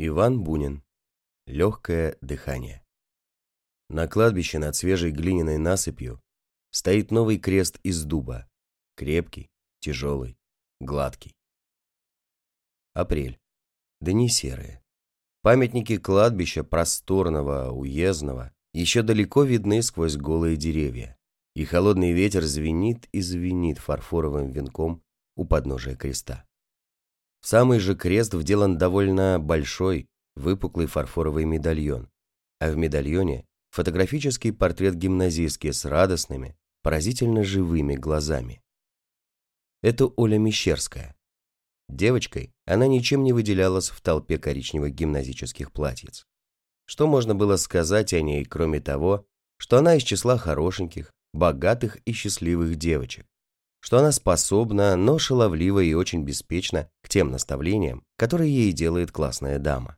Иван Бунин. Легкое дыхание. На кладбище над свежей глиняной насыпью стоит новый крест из дуба. Крепкий, тяжелый, гладкий. Апрель. Дни серые. Памятники кладбища просторного, уездного еще далеко видны сквозь голые деревья, и холодный ветер звенит и звенит фарфоровым венком у подножия креста. В самый же крест вделан довольно большой, выпуклый фарфоровый медальон, а в медальоне фотографический портрет гимназистки с радостными, поразительно живыми глазами. Это Оля Мещерская. Девочкой она ничем не выделялась в толпе коричневых гимназических платьиц. Что можно было сказать о ней, кроме того, что она из числа хорошеньких, богатых и счастливых девочек, что она способна, но шаловлива и очень беспечна к тем наставлениям, которые ей делает классная дама.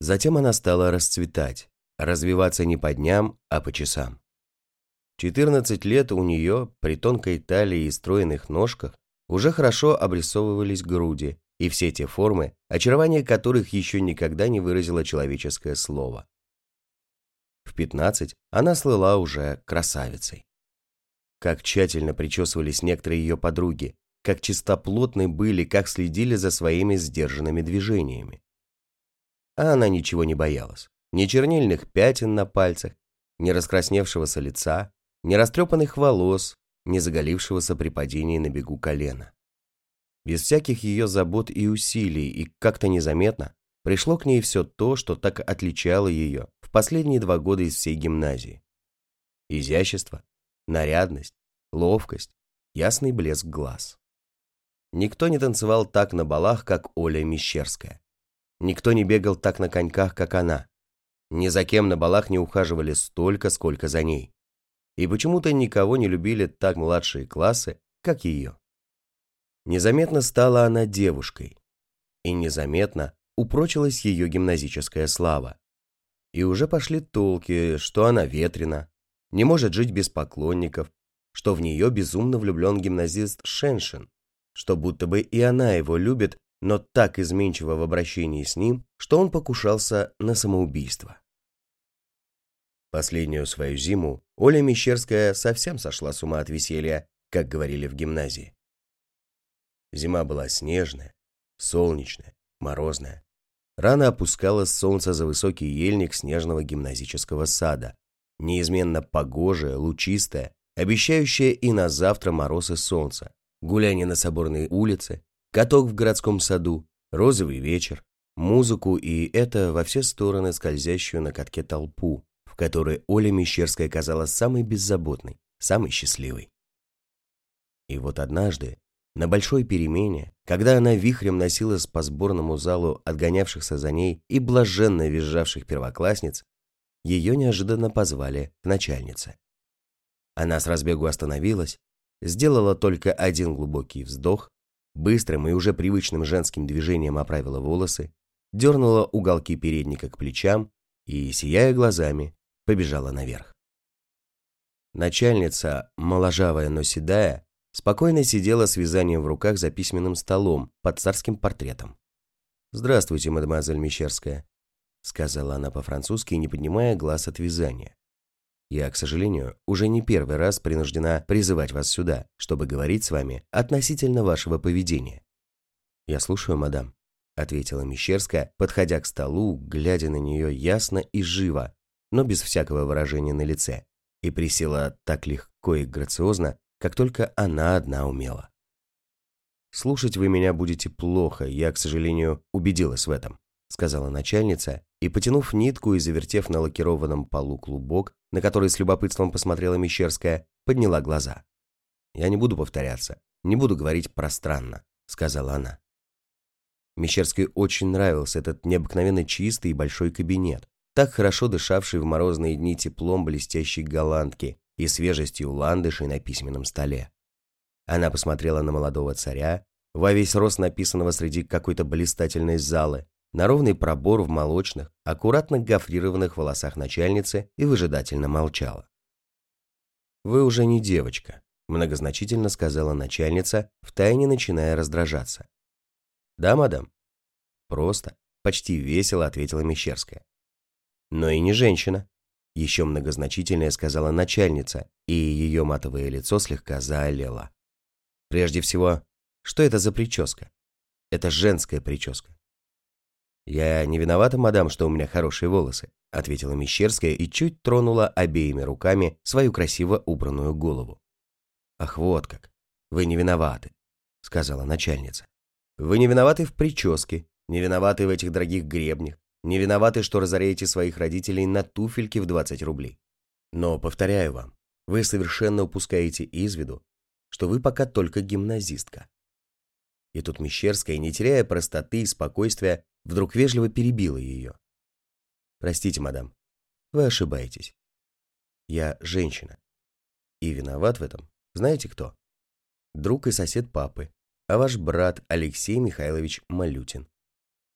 Затем она стала расцветать, развиваться не по дням, а по часам. 14 лет у нее, при тонкой талии и стройных ножках, уже хорошо обрисовывались груди и все те формы, очарование которых еще никогда не выразило человеческое слово. В 15 она слыла уже красавицей. Как тщательно причесывались некоторые ее подруги, как чистоплотны были, как следили за своими сдержанными движениями. А она ничего не боялась. Ни чернильных пятен на пальцах, ни раскрасневшегося лица, ни растрепанных волос, ни заголившегося при падении на бегу колена. Без всяких ее забот и усилий, и как-то незаметно, пришло к ней все то, что так отличало ее в последние два года из всей гимназии. Изящество, нарядность, ловкость, ясный блеск глаз. Никто не танцевал так на балах, как Оля Мещерская. Никто не бегал так на коньках, как она. Ни за кем на балах не ухаживали столько, сколько за ней. И почему-то никого не любили так младшие классы, как ее. Незаметно стала она девушкой. И незаметно упрочилась ее гимназическая слава. И уже пошли толки, что она ветрена, не может жить без поклонников, что в нее безумно влюблен гимназист Шеншин, что будто бы и она его любит, но так изменчиво в обращении с ним, что он покушался на самоубийство. Последнюю свою зиму Оля Мещерская совсем сошла с ума от веселья, как говорили в гимназии. Зима была снежная, солнечная, морозная. Рано опускалось солнце за высокий ельник снежного гимназического сада, неизменно погожая, лучистая, обещающая и на завтра мороз и солнце, гуляние на соборной улице, каток в городском саду, розовый вечер, музыку и это во все стороны скользящую на катке толпу, в которой Оля Мещерская казалась самой беззаботной, самой счастливой. И вот однажды, на большой перемене, когда она вихрем носилась по сборному залу отгонявшихся за ней и блаженно визжавших первоклассниц, ее неожиданно позвали к начальнице. Она с разбегу остановилась, сделала только один глубокий вздох, быстрым и уже привычным женским движением оправила волосы, дернула уголки передника к плечам и, сияя глазами, побежала наверх. Начальница, моложавая, но седая, спокойно сидела с вязанием в руках за письменным столом под царским портретом. «Здравствуйте, мадемуазель Мещерская сказала она по-французски, не поднимая глаз от вязания. Я, к сожалению, уже не первый раз принуждена призывать вас сюда, чтобы говорить с вами относительно вашего поведения. Я слушаю, мадам, ответила Мещерская, подходя к столу, глядя на нее ясно и живо, но без всякого выражения на лице, и присела так легко и грациозно, как только она одна умела. Слушать вы меня будете плохо, я, к сожалению, убедилась в этом сказала начальница, и, потянув нитку и завертев на лакированном полу клубок, на который с любопытством посмотрела Мещерская, подняла глаза. «Я не буду повторяться, не буду говорить пространно», — сказала она. Мещерской очень нравился этот необыкновенно чистый и большой кабинет, так хорошо дышавший в морозные дни теплом блестящей голландки и свежестью ландышей на письменном столе. Она посмотрела на молодого царя, во весь рост написанного среди какой-то блистательной залы, на ровный пробор в молочных, аккуратно гофрированных волосах начальницы и выжидательно молчала. «Вы уже не девочка», – многозначительно сказала начальница, втайне начиная раздражаться. «Да, мадам?» «Просто. почти весело ответила Мещерская. Но и не женщина. Еще многозначительное сказала начальница, и ее матовое лицо слегка заолело. Прежде всего, что это за прическа? Это женская прическа. «Я не виновата, мадам, что у меня хорошие волосы», ответила Мещерская и чуть тронула обеими руками свою красиво убранную голову. «Ах, вот как! Вы не виноваты», сказала начальница. «Вы не виноваты в прическе, не виноваты в этих дорогих гребнях, не виноваты, что разоряете своих родителей на туфельки в 20 рублей. Но, повторяю вам, вы совершенно упускаете из виду, что вы пока только гимназистка. И тут Мещерская, не теряя простоты и спокойствия, вдруг вежливо перебила ее. «Простите, мадам, вы ошибаетесь. Я женщина. И виноват в этом, знаете кто? Друг и сосед папы, а ваш брат Алексей Михайлович Малютин.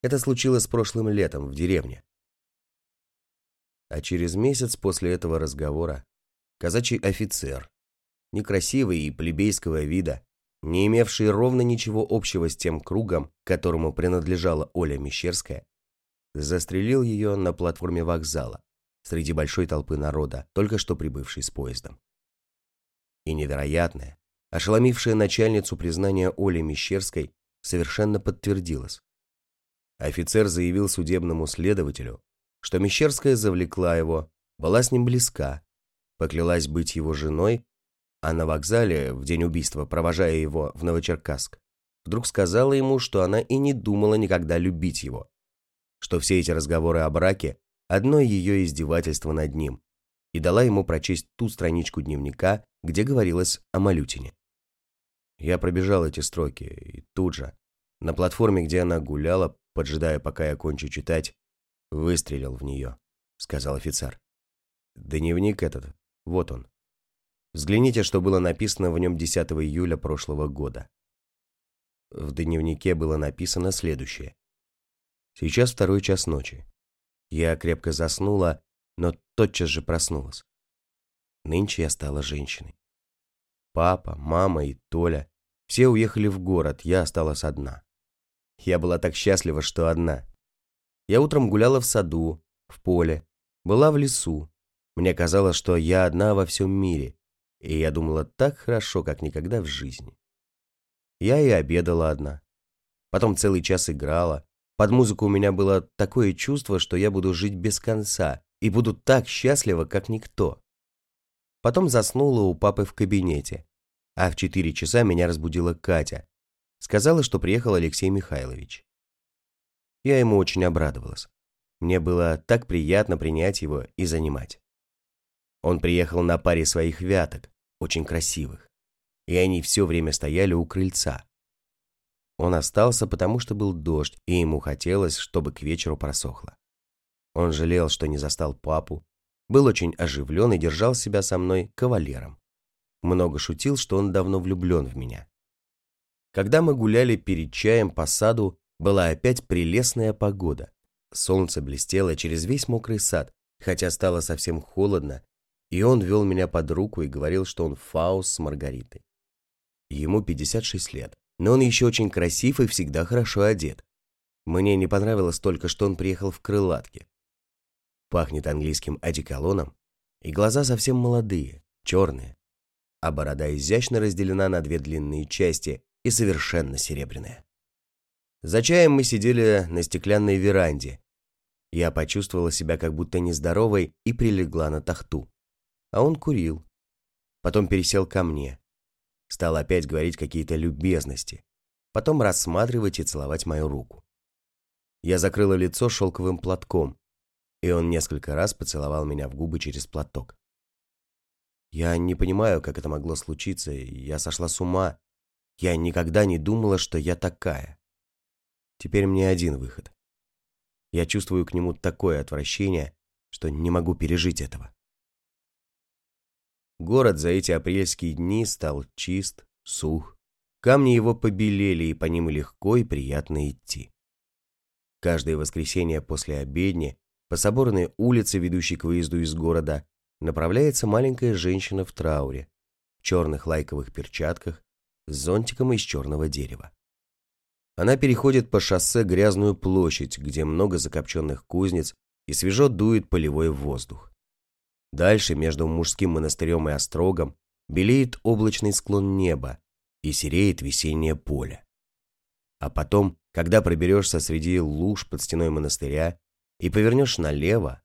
Это случилось прошлым летом в деревне. А через месяц после этого разговора казачий офицер, некрасивый и плебейского вида, не имевший ровно ничего общего с тем кругом, которому принадлежала Оля Мещерская, застрелил ее на платформе вокзала среди большой толпы народа, только что прибывшей с поездом. И невероятное, ошеломившее начальницу признание Оли Мещерской совершенно подтвердилось. Офицер заявил судебному следователю, что Мещерская завлекла его, была с ним близка, поклялась быть его женой, а на вокзале, в день убийства, провожая его в Новочеркасск, вдруг сказала ему, что она и не думала никогда любить его, что все эти разговоры о браке – одно ее издевательство над ним, и дала ему прочесть ту страничку дневника, где говорилось о Малютине. Я пробежал эти строки, и тут же, на платформе, где она гуляла, поджидая, пока я кончу читать, выстрелил в нее, сказал офицер. Дневник этот, вот он. Взгляните, что было написано в нем 10 июля прошлого года. В дневнике было написано следующее. Сейчас второй час ночи. Я крепко заснула, но тотчас же проснулась. Нынче я стала женщиной. Папа, мама и Толя все уехали в город, я осталась одна. Я была так счастлива, что одна. Я утром гуляла в саду, в поле, была в лесу. Мне казалось, что я одна во всем мире, и я думала так хорошо, как никогда в жизни. Я и обедала одна. Потом целый час играла. Под музыку у меня было такое чувство, что я буду жить без конца и буду так счастлива, как никто. Потом заснула у папы в кабинете, а в четыре часа меня разбудила Катя, Сказала, что приехал Алексей Михайлович. Я ему очень обрадовалась. Мне было так приятно принять его и занимать. Он приехал на паре своих вяток, очень красивых, и они все время стояли у крыльца. Он остался, потому что был дождь, и ему хотелось, чтобы к вечеру просохло. Он жалел, что не застал папу, был очень оживлен и держал себя со мной кавалером. Много шутил, что он давно влюблен в меня. Когда мы гуляли перед чаем по саду, была опять прелестная погода. Солнце блестело через весь мокрый сад, хотя стало совсем холодно, и он вел меня под руку и говорил, что он Фаус с Маргаритой. Ему 56 лет, но он еще очень красив и всегда хорошо одет. Мне не понравилось только, что он приехал в крылатке. Пахнет английским одеколоном, и глаза совсем молодые, черные, а борода изящно разделена на две длинные части, и совершенно серебряная. За чаем мы сидели на стеклянной веранде. Я почувствовала себя как будто нездоровой и прилегла на тахту. А он курил. Потом пересел ко мне. Стал опять говорить какие-то любезности. Потом рассматривать и целовать мою руку. Я закрыла лицо шелковым платком, и он несколько раз поцеловал меня в губы через платок. Я не понимаю, как это могло случиться, я сошла с ума, я никогда не думала, что я такая. Теперь мне один выход. Я чувствую к нему такое отвращение, что не могу пережить этого. Город за эти апрельские дни стал чист, сух. Камни его побелели, и по ним легко и приятно идти. Каждое воскресенье после обедни по соборной улице, ведущей к выезду из города, направляется маленькая женщина в трауре, в черных лайковых перчатках, с зонтиком из черного дерева. Она переходит по шоссе грязную площадь, где много закопченных кузнец и свежо дует полевой воздух. Дальше, между мужским монастырем и острогом, белеет облачный склон неба и сереет весеннее поле. А потом, когда проберешься среди луж под стеной монастыря и повернешь налево,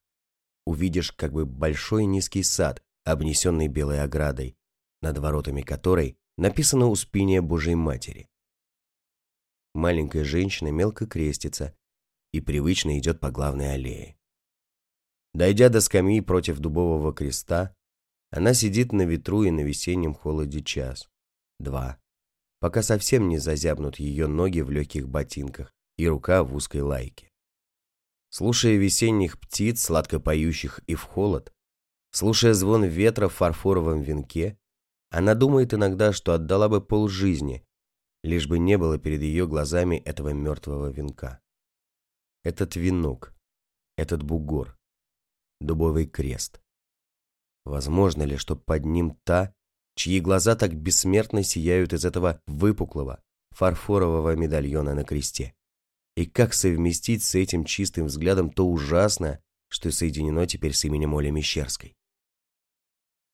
увидишь как бы большой низкий сад, обнесенный белой оградой, над воротами которой написано «Успение Божьей Матери». Маленькая женщина мелко крестится и привычно идет по главной аллее. Дойдя до скамьи против дубового креста, она сидит на ветру и на весеннем холоде час, два, пока совсем не зазябнут ее ноги в легких ботинках и рука в узкой лайке. Слушая весенних птиц, сладко поющих и в холод, слушая звон ветра в фарфоровом венке, она думает иногда, что отдала бы полжизни, лишь бы не было перед ее глазами этого мертвого венка. Этот венок, этот бугор, дубовый крест. Возможно ли, что под ним та, чьи глаза так бессмертно сияют из этого выпуклого, фарфорового медальона на кресте? И как совместить с этим чистым взглядом то ужасное, что соединено теперь с именем Оли Мещерской?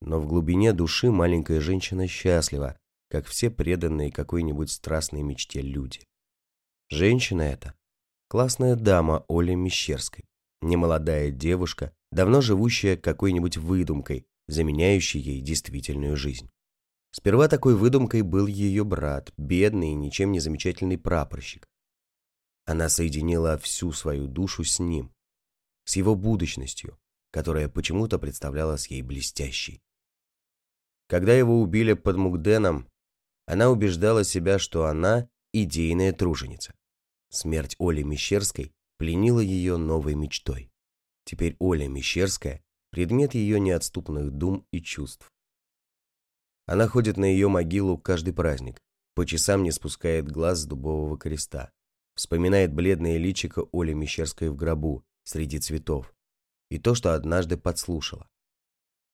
Но в глубине души маленькая женщина счастлива, как все преданные какой-нибудь страстной мечте люди. Женщина эта – классная дама Оля Мещерской, немолодая девушка, давно живущая какой-нибудь выдумкой, заменяющей ей действительную жизнь. Сперва такой выдумкой был ее брат, бедный и ничем не замечательный прапорщик. Она соединила всю свою душу с ним, с его будущностью, которая почему-то представлялась ей блестящей. Когда его убили под Мугденом, она убеждала себя, что она идейная труженица. Смерть Оли Мещерской пленила ее новой мечтой. Теперь Оля Мещерская – предмет ее неотступных дум и чувств. Она ходит на ее могилу каждый праздник, по часам не спускает глаз с дубового креста, вспоминает бледное личико Оли Мещерской в гробу, среди цветов, и то, что однажды подслушала.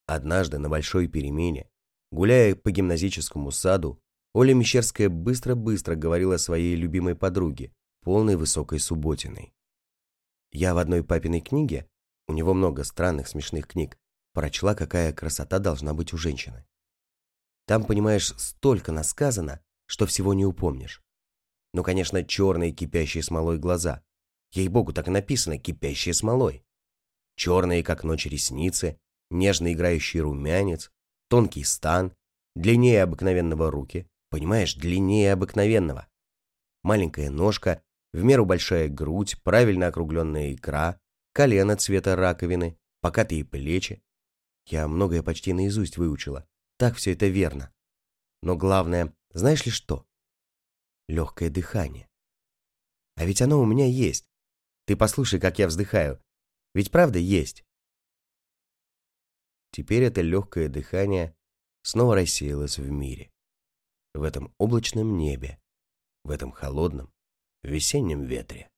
Однажды на большой перемене, гуляя по гимназическому саду, Оля Мещерская быстро-быстро говорила своей любимой подруге, полной высокой субботиной. Я в одной папиной книге у него много странных, смешных книг. Прочла, какая красота должна быть у женщины. Там, понимаешь, столько насказано, что всего не упомнишь. Ну, конечно, черные кипящие смолой глаза. Ей-богу, так и написано «кипящие смолой». Черные, как ночь, ресницы, нежно играющий румянец, тонкий стан, длиннее обыкновенного руки, понимаешь, длиннее обыкновенного. Маленькая ножка, в меру большая грудь, правильно округленная икра, колено цвета раковины, покатые плечи. Я многое почти наизусть выучила. Так все это верно. Но главное, знаешь ли что? Легкое дыхание. А ведь оно у меня есть. Ты послушай, как я вздыхаю. Ведь правда есть. Теперь это легкое дыхание снова рассеялось в мире. В этом облачном небе, в этом холодном весеннем ветре.